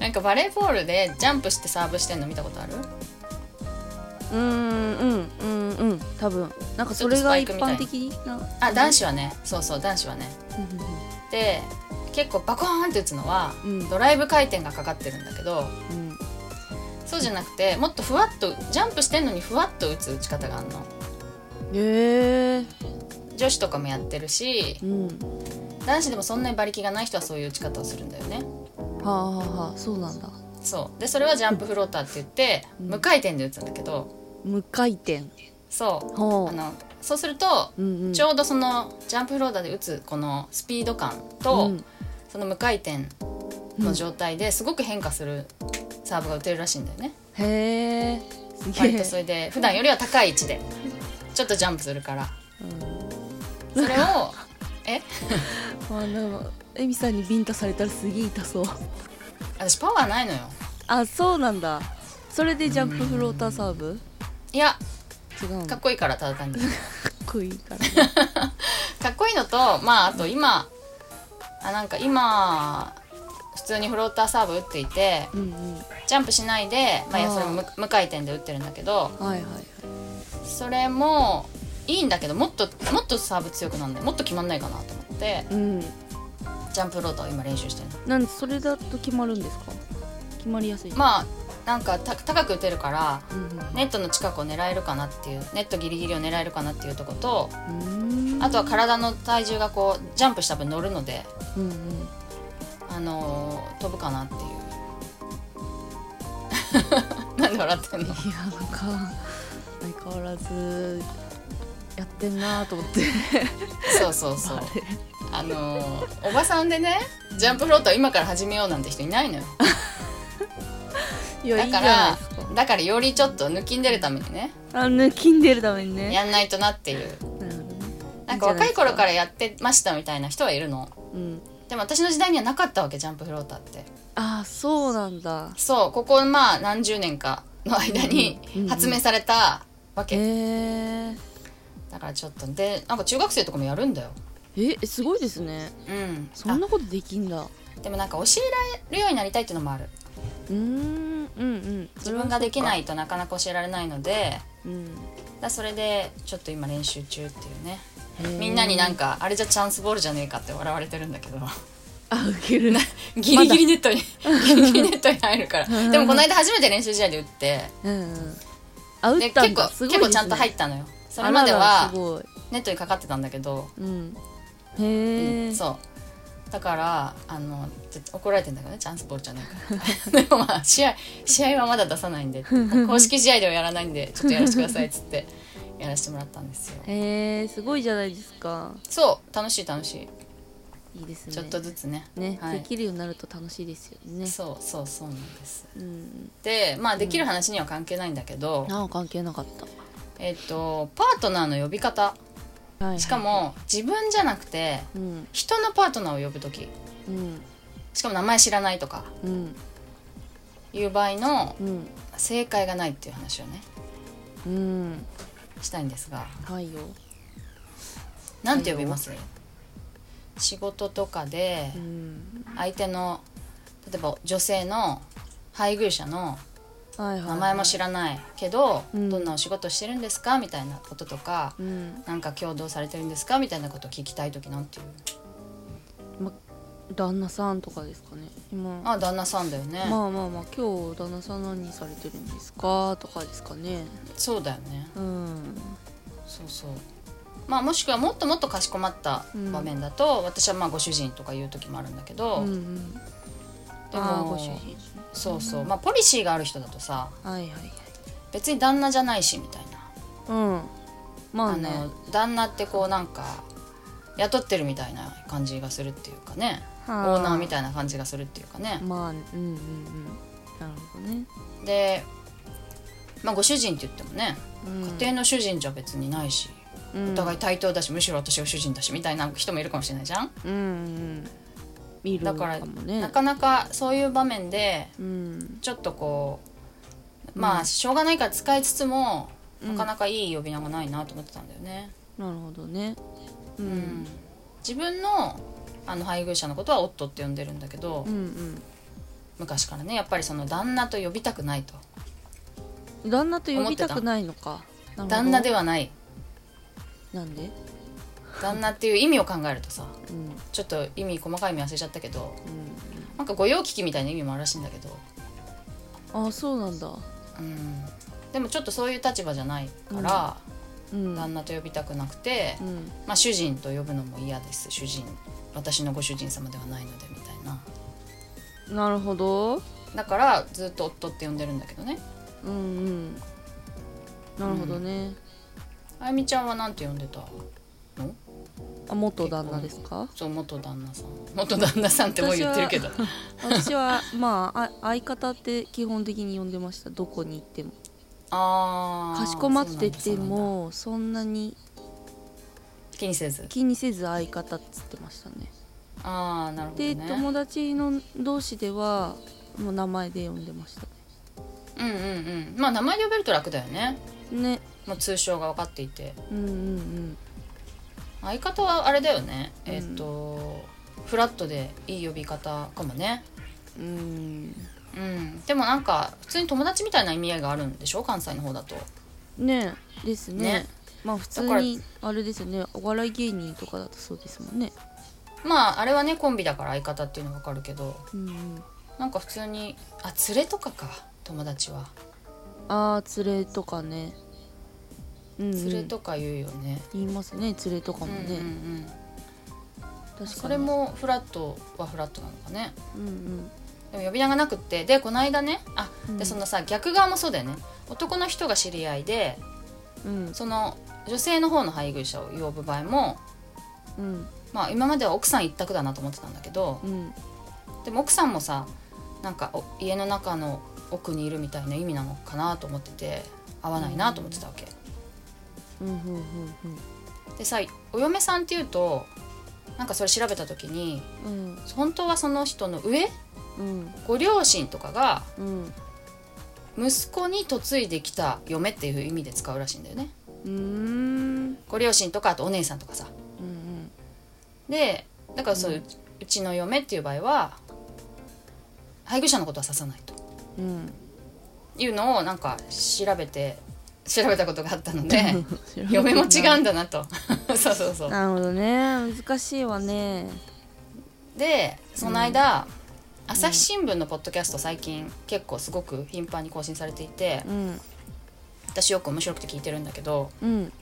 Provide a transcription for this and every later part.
なんかバレーボールでジャンプしてサーブしてんの見たことある？うーんうんうんうん。多分。なんかそれが一般的な？あ男子はね。そうそう男子はね。で結構バコーンって打つのは、うん。ドライブ回転がかかってるんだけどうん。うんそうじゃなくてもっとふわっとジャンプしてんのにふわっと打つ打ち方があるの。へえ。女子とかもやってるしうん。男子でもそんなに馬力がない人はそういう打ち方をするんだよねはあはあはあそうなんだ。そう。でそれはジャンプフローターって言って、うん。無回転で打つんだけど。無回転。そう。ほあ。のそうすると、う、うんうん、ちょうどそのジャンプフローターで打つこのスピード感と、うん。その無回転の状態ですごく変化するサーブが打てるらしいんだよね、へえ。すげえ。割とそれで普段よりは高い位置でちょっとジャンプするから。うん。それをえ？あでもエミさんにビンタされたらすげえ痛そう。私パワーないのよ。あそうなんだ。それでジャンプフローターサーブ？いや違うのかっかっこいいからただ単に。こいいからね。かっこいいのとまああと今あなんか今普通にフローターサーブ打っていてうんうん。ジャンプしないで、まあ、いやそれも無無回転で打ってるんだけどはいはいはい。それもいいんだけどもっともっとサーブ強くなんない。もっと決まんないかなと思って。うんジャンプフローターを今練習してるの。なんでそれだと決まるんですか？決まりやすい。まあなんかた高く打てるからうんうんネットの近くを狙えるかなっていうネットギリギリを狙えるかなっていうとことあとは体の体重がこうジャンプした分乗るので、うんうん。あのー飛ぶかなっていう。なんで笑ってんの？いやなんか相変わらずやってんなと思って。そうそうそう あのーおばさんでねジャンプフロートを今から始めようなんて人いないのよ。いだからだからよりちょっと抜きんでるためにね。あ抜きんでるためにね。やんないとなっていう。なるほど。ねなんか若い頃からいやってましたみたいな人はいるの。いん。でも私の時代にはなかったわけジャンプフローターって。うんあそうなんだ。そうここまあ何十年かの間にうんうん発明されたわけ、へえだからちょっとでなんか中学生とかもやるんだよえすごいですね。うん。そんなことできんだ。でもなんか教えられるようになりたいっていうのもある。ーんうんうん。自分ができないいとなかなか教えられないのでうん。だそれでちょっと今練習中っていうね。みんなになんかあれじゃチャンスボールじゃねえかって笑われてるんだけど。あウケる。なギリギリネットにギリギリネットに入るから。でもこの間初めて練習試合で打って。うんうん。あ打でったん結構だすごいですね結構ちゃんと入ったのよ。それまではネットにかかってたんだけど、うんへえそう。だからあの怒られてんだけどねチャンスボールじゃないから。でもまあ試合試合はまだ出さないんで 公式試合ではやらないんでちょっとやらせてくださいっつってやらせてもらったんですよ。へえすごいじゃないですか。そう楽しい楽しい。いいですね。ちょっとずつね。ね、はい。できるようになると楽しいですよね。そうそうそうなんです。うん。でまあできる話には関係ないんだけど、ああ関係なかった。えっとパートナーの呼び方はいはい。しかも自分じゃなくてうん人のパートナーを呼ぶ時。うん。しかも名前知らないとか。うんいう場合のうん。正解がないっていう話をね。うんしたいんですが。はいよ。なんて呼びます？仕事とかでうん。相手の例えば女性の配偶者のはいはい名前も知らないけど、うん。どんなお仕事してるんですか？みたいなこととか、うん。なんか共同されてるんですか？みたいなことを聞きたい時なんていう。ま旦那さんとかですかね今。あ旦那さんだよね、まあまあまあ今日旦那さん何されてるんですか？とかですかね。そうだよね。うん。そうそう。まあもしくはもっともっとかしこまった場面だと、私はまあご主人とか言う時もあるんだけど、うんうんああご主人。そうそう。まあポリシーがある人だとさはいはいはい。別に旦那じゃないしみたいな。うん。まああねの旦那ってこうなんか雇ってるみたいな感じがするっていうかね。オはあーナーみたいな感じがするっていうかね。まあうんうんうん。なるほどね。でまあご主人って言ってもね、うん。家庭の主人じゃ別にないし、うん。お互い対等だしむしろ私が主人だしみたいな人もいるかもしれないじゃん、うんうん見るかだからもね。なかなかそういう場面でうん。ちょっとこうまあしょうがないから使いつつも、うん。なかなかいい呼び名がないなと思ってたんだよね、なるほどね。ううん。ん自分のあの配偶者のことは夫って呼んでるんだけど、うん昔からねやっぱりその旦那と呼びたくないと。うん旦那と呼びたくないのか。旦那ではない。なんで？旦那っていう意味を考えるとさうん。ちょっと意味細かい意味忘れちゃったけどうん。なんか御用聞きみたいな意味もあるらしいんだけど、ああそうなんだ。うん、でもちょっとそういう立場じゃないから、うん。旦那と呼びたくなくて、うん。まあ、主人と呼ぶのも嫌です。主人私のご主人様ではないのでみたいな。なるほど。だからずっと夫って呼んでるんだけどね。うんうん。なるほどね、あゆみちゃんはなんて呼んでたの？あ元旦那ですか？そう元旦那さん。元旦那さんってもう言ってるけど。私はまああ相方って基本的に呼んでました。どこに行っても。あーかしこまっててもそんなに気にせず。気にせず相方っつってましたね。ああなるほどで、ね友達の同士ではもう名前で呼んでましたうんうんうん。まあ名前で呼べると楽だよね。ね。ねもう通称が分かっていて。うんうん相方はあれだよね。えっ、と、フラットでいい呼び方かもね。うん。うん。うんでもなんか普通に友達みたいな意味合いがあるんでしょ？関西の方だと。ねですね。ね。まあ普通にあれですよね。お笑い芸人とかだとそうですもんね。まああれはねコンビだから相方っていうの分かるけど。うんうん。なんか普通にあ連れとかか友達は。ああ連れとかねうん、うん、連れとか言うよね、言いますね連れとかもね、うんうんうん確かに。それもフラットはフラットなのかね。うんうん。でも呼び名がなくってでこの間ねあ、うん。でそのさ逆側もそうだよね。男の人が知り合いでうん。その女性の方の配偶者を呼ぶ場合もうん。まあ今までは奥さん一択だなと思ってたんだけどうん。でも奥さんもさなんかお家の中の奥にいるみたいな意味なのかなと思ってて合わないなと思ってたわけ、でさお嫁さんっていうとなんかそれ調べた時にうん。本当はその人の上うん。ご両親とかがうん。息子に嫁いできた嫁っていう意味で使うらしいんだよね。うんうん。ご両親とかあとお姉さんとかさ。うんでだからそういう、うちの嫁っていう場合は配偶者のことは指さないと。うん。いうのをなんか調べて調べたことがあったので 嫁も違うんだなと。そうそうそう。なるほどね。難しいわね。でその間、朝日新聞のポッドキャスト最近結構すごく頻繁に更新されていてうん。私よく面白くて聞いてるんだけどうん。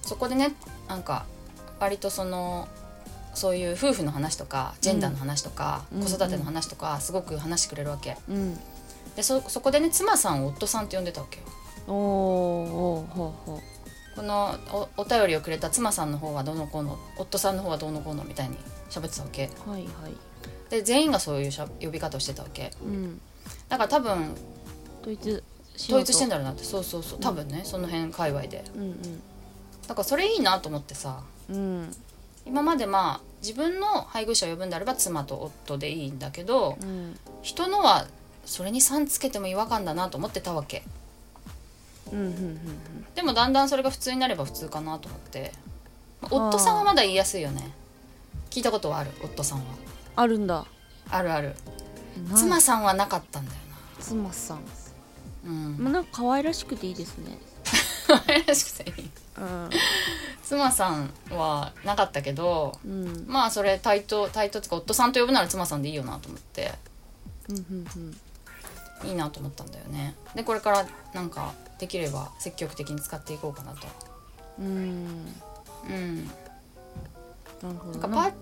そこでねなんか割とそのそういう夫婦の話とかジェンダーの話とか、うん。子育ての話とかすごく話してくれるわけ。うん。でそそこでね妻さんを夫さんって呼んでたわけよおおほうほう。このおお便りをくれた妻さんの方はどのこの夫さんの方はどうのこうのみたいに喋ってたわけはいはいで全員がそういうしゃ呼び方をしてたわけうんだから多分統一し統一してんだろうなってそうそうそう多分ね、その辺界隈でうんうんだからそれいいなと思ってさうん今までまあ自分の配偶者を呼ぶんであれば妻と夫でいいんだけどうん人のはそれに「さん」つけても違和感だなと思ってたわけうんうんうんでもだんだんそれが普通になれば普通かなと思って。まあ夫さんはまだ言いやすいよね。聞いたことはある夫さんは。あるんだ。あるある。な妻さんはなかったんだよ妻さん。なうん。まあなんか可愛らしくていいですね。らしくていい。うん。妻さんはなかったけどうん。まあそれ対等対等ってか夫さんと呼ぶなら妻さんでいいよなと思って。うんうんうんいいなと思ったんだよね。でこれからなんかできれば積極的に使っていこうかなと。うん。うん。なるほなんかど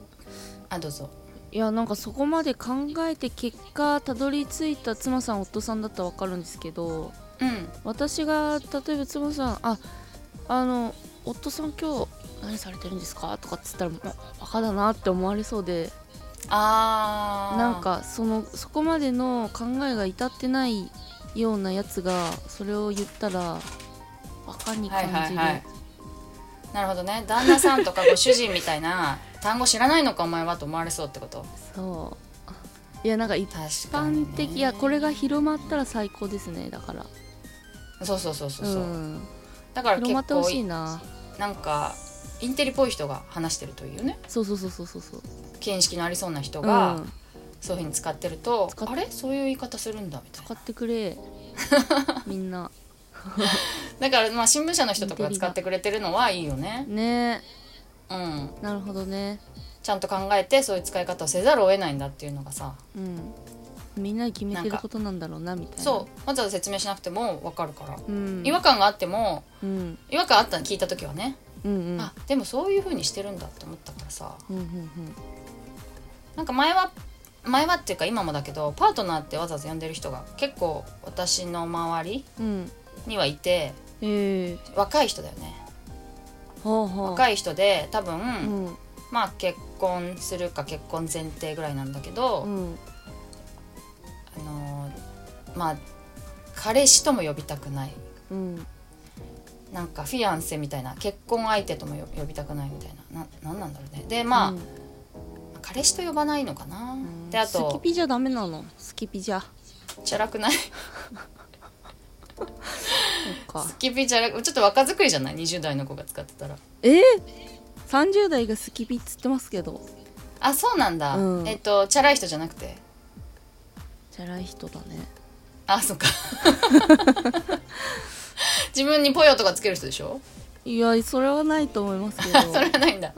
あどうぞ。いやなんかそこまで考えて結果たどり着いた妻さん夫さんだったら分かるんですけどうん。私が例えば妻さんああの夫さん今日何されてるんですか？とかっつったら、ま、バカだなって思われそうであー。なんかそのそこまでの考えが至ってないようなやつがそれを言ったらバカにはい感じる、はいはいなるほどね。旦那さんとかご主人みたいな単語知らないのかお前はと思われそうってこと？そう。いやなんか一般的いやこれが広まったら最高ですねだから。そうそうそうそうそう、ん、だから結広まってほ構しいな。なんかインテリっぽい人が話してるというね。そうそうそうそうそうそう見識のありそうな人うがん、そういうふうに使ってると、あれ？そういう言い方するんだみたいな。使ってくれ。みんな。だからまあ新聞社の人とかが使ってくれてるのはいいよね。ね。うん。なるほどね。ちゃんと考えてそういう使い方をせざるを得ないんだっていうのがさ。うん。みんなで決めてることなんだろうなみたいな。そう。わざわざ説明しなくても分かるから、う、ん、違和感があってもうん。違和感あったの聞いた時はね、うんうん。あでもそういう風にしてるんだって思ったからさ。うんうんなんか前は前はっていうか今もだけどパートナーってわざわざ呼んでる人が結構私の周りうんうんにはいてええ若い人だよね。ほうほう若い人で多分、うん。まあ結婚するか結婚前提ぐらいなんだけど、うん。あのーまあ彼氏とも呼びたくない。うん。なんかフィアンセみたいな結婚相手ともよ呼びたくないみたいな。ななんなんだろうね。でまあ、うん彼氏と呼ばないのかな、うん。であスキとピじゃダメなの？スキピじゃチャラくない？スキピチャラちょっと若作りじゃない？20代の子が使ってたら。え？ー、30代がスキピっつってますけど。あそうなんだ、うん。えっとチャラい人じゃなくて。チャラい人だね。あそっか。自分にポヨとかつける人でしょ？いやそれはないと思いますけど。それはないんだ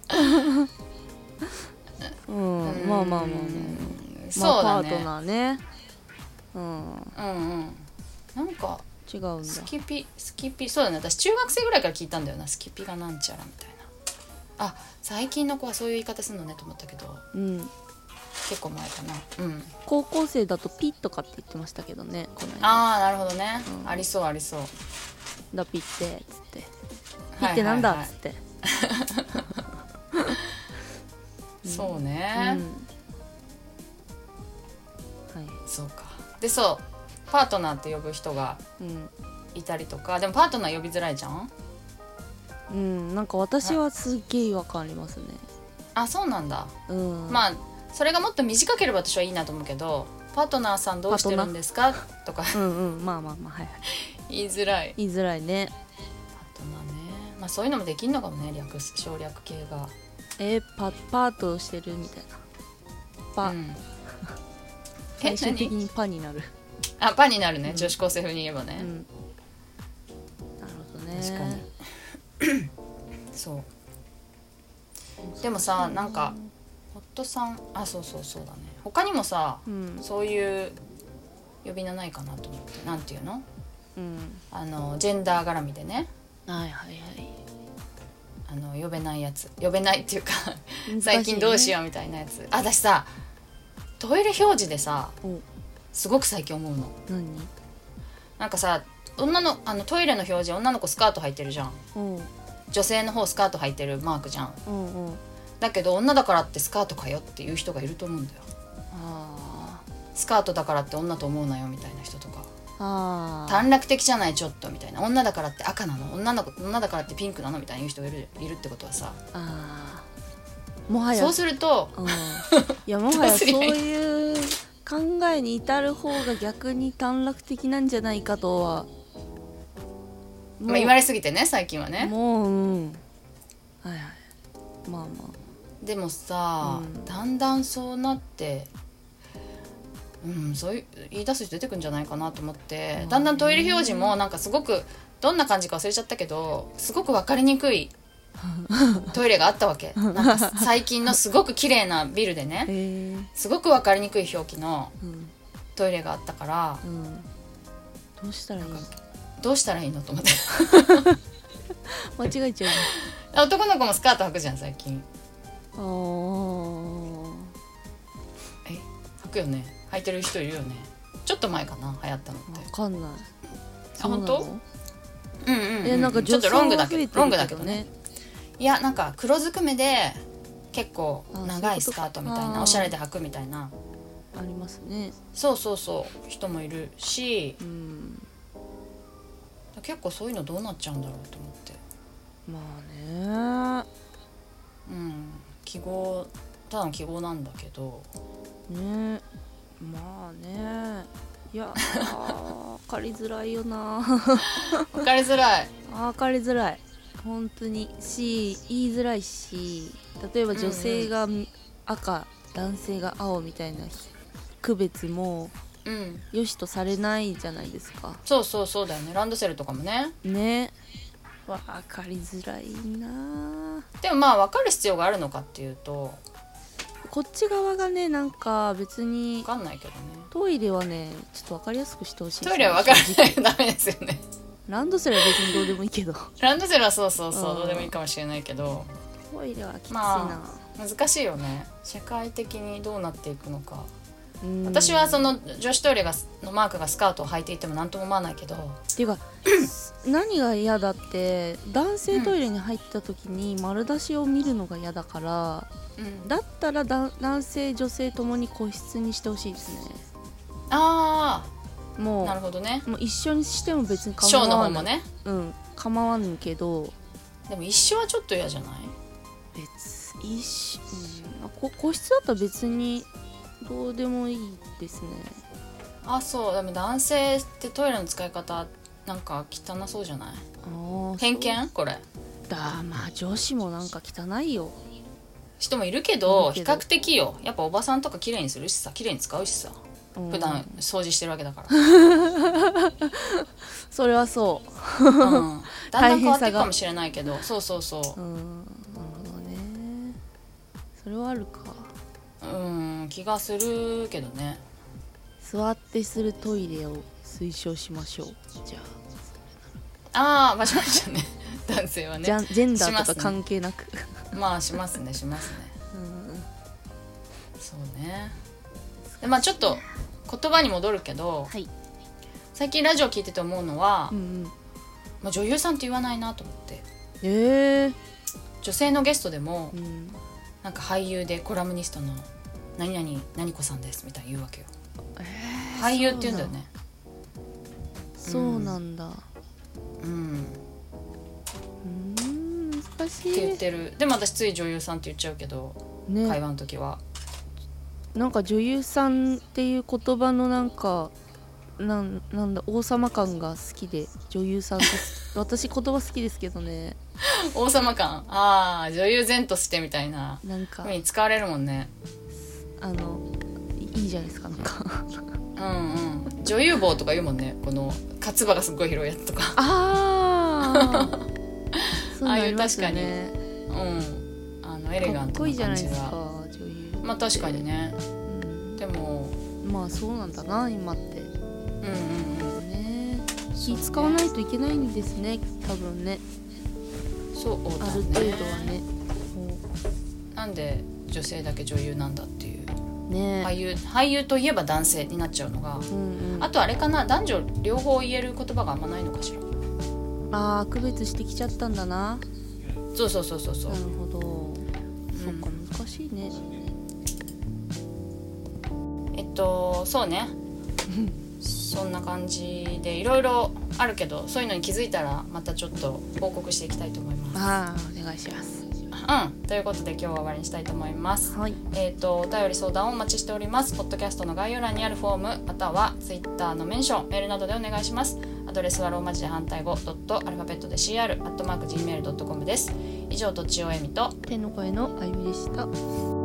うん。まあまあまあまあ。うんそまあうだね、パートナーね。うん。うんうん。なんか違うんだ。スキピスキピ。そうだね。私中学生ぐらいから聞いたんだよな。スキピがなんちゃらみたいな。あ最近の子はそういう言い方するのねと思ったけど。うん。結構前かな。うん。高校生だとピッとかって言ってましたけどねこの間。ああなるほどね、うん。ありそうありそう。だピってっつって。ピはいってなんだはいはいっつって そううん。ね、はい。そうか。でそうパートナーって呼ぶ人がうんいたりとか。でもパートナー呼びづらいじゃん？うんなんか私はすっげえ違和感ありますね。あそうなんだ、うん。まあそれがもっと短ければ私はいいなと思うけどパートナーさんどうしてるんですか？とか。うんうんまあまあまあはいはい。言いづらい。言いづらいね。パートナーね。まあそういうのもできんのかもね略す省略系がえーパパートしてるみたいな。パ、うん、え最終的何にパになる。あパになるね、うん女子高生風に言えばね、うん。なるほどね。確かに。そう。でもさなんか夫さんあそうそうそうだね。他にもさうん。そういう呼び名ないかなと思って。なんていうの？うん。あのジェンダー絡みでね。はいはいはいあの呼べないやつ。呼べないっていうか最近どうしようみたいなやつ、あ私さトイレ表示でさおすごく最近思うの。何？なんかさ女のあのトイレの表示女の子スカート履いてるじゃん。うん。女性の方スカート履いてるマークじゃん。うんうん。だけど女だからってスカートかよっていう人がいると思うんだよ。あスカートだからって女と思うなよみたいな人とか短絡的じゃないちょっとみたいな。女だからって赤なの？女の子女だからってピンクなの？みたいな言う人がいるいるってことはさ。もはや。そうするとうん、いやもはやそういう考えに至る方が逆に短絡的なんじゃないかとは。もまあ、言われすぎてね最近はね。もううん。はいはい。まあまでもさ、うん。だんだんそうなってうんそういう言い出す人出てくんじゃないかなと思って、だんだんトイレ表示もなんかすごくどんな感じか忘れちゃったけどすごく分かりにくい トイレがあったわけ。なんか最近のすごく綺麗なビルであねすごく分かりにくい表記のうん。トイレがあったからうん。どうしたらいい？どうしたらいいのと思って。間違えちゃう 男の子もスカート履くじゃん最近。のえ履くよね履いてる人いるよね。ちょっと前かな流行ったのっあて。ーわかんない。あ本当？そうんうん、うん、えなんかちょっとロングだけどロングだけどね。いやなんか黒ずくめで結構あ長いスカートみたいなおしゃれで履くみたいな。ありますね。そうそうそう人もいるしうん。結構そういうのどうなっちゃうんだろうと思って。まあね。うん。記号ただの記号なんだけど。ねまあね。いやー分かりづらいよな。分かりづらい。分かりづらい。本当に。し言いづらいし例えば女性が赤、男性が青みたいな区別もうん。良しとされないじゃないですか。そうそうそうだよね。ランドセルとかもね。ね。分かりづらいな。でもまあ分かる必要があるのかっていうとこっち側がねなんか別に分かんないけどね。トイレはねちょっと分かりやすくしてほしい。トイレは分からない。とダメですよね。ランドセルは別にどうでもいいけど。ランドセルはそうそうそううん。どうでもいいかもしれないけど。トイレはきついな、ま難しいよね。社会的にどうなっていくのか。うん私はその女子トイレがのマークがスカートを履いていても何とも思わないけど。っていうか 何が嫌だって男性トイレに入った時に丸出しを見るのが嫌だから、うん。だったらだ男性女性ともに個室にしてほしいですね。あもうあなるほどね。もう一緒にしても別に構ショーの方もね。うん。構わんけど。でも一緒はちょっと嫌じゃない？別一緒、うん。個室だったら別にどうでもいいですね。あそう。でも男性ってトイレの使い方なんか汚そうじゃない？偏見？これ。だまあ女子もなんか汚いよ。人もいるけど比較的よ。やっぱおばさんとか綺麗にするしさ綺麗に使うしさ。うん。普段掃除してるわけだから、それはそう。ん、だんだん変わっていくかもしれないけど。そうそうそうう。うんなるほどね。それはあるかうん気がするけどね。座ってするトイレを推奨しましょう。じゃあ、ああまあしましたね。男性はね。ジジェンダーとか関係なく、まあしますねしますね。うん。そうね。でまあちょっと言葉に戻るけどはい。最近ラジオ聞いてて思うのは、うんうん。まあ、女優さんって言わないなと思って。ええ女性のゲストでもうん。なんか俳優でコラムニストの何々何子さんですみたいに言うわけよ。えー俳優って言うんだよね。そうなんだ。うん。うーん。難しって言っいてる。でも私つい女優さんって言っちゃうけど、会ね話の時は。なんか女優さんっていう言葉のなんかなんなんだ王様感が好きで女優さんです。私言葉好きですけどね。王様感？ああ女優前としてみたいな。なんか。に使われるもんねあのいいいじゃないですかなんか。うんうん。女優棒とか言うもんね。このかつばがすっごい広いやつとか。ああ ああいうなりますよ確ね。うん。あのエレガントな感じが。まあ確かにね。うん。でもまあそうなんだな今って。うんうんうん。ね。気使わないといけないんですね多分ね。そうだね。ある程度はね。もなんで女性だけ女優なんだっていううね。俳優俳優といえば男性になっちゃうのがうんうん。あとあれかな男女両方言える言葉があんまないのかしら。あー区別してきちゃったんだな。そうそうそうそうそう。なるほど、そっか難しいね。えっとそうね。そんな感じでいろいろあるけどそういうのに気づいたらまたちょっと報告していきたいと思います。ああお願いしますうん、ということで今日は終わりにしたいと思います。はいえっ、とお便り相談をお待ちしております。ポッドキャストの概要欄にあるフォームまたはツイッターのメンションメールなどでお願いします。アドレスはローマ字で反対語ドットアルファベットで CR アットマーク Gmail.com です。以上とちおえみと天の声のあゆみでした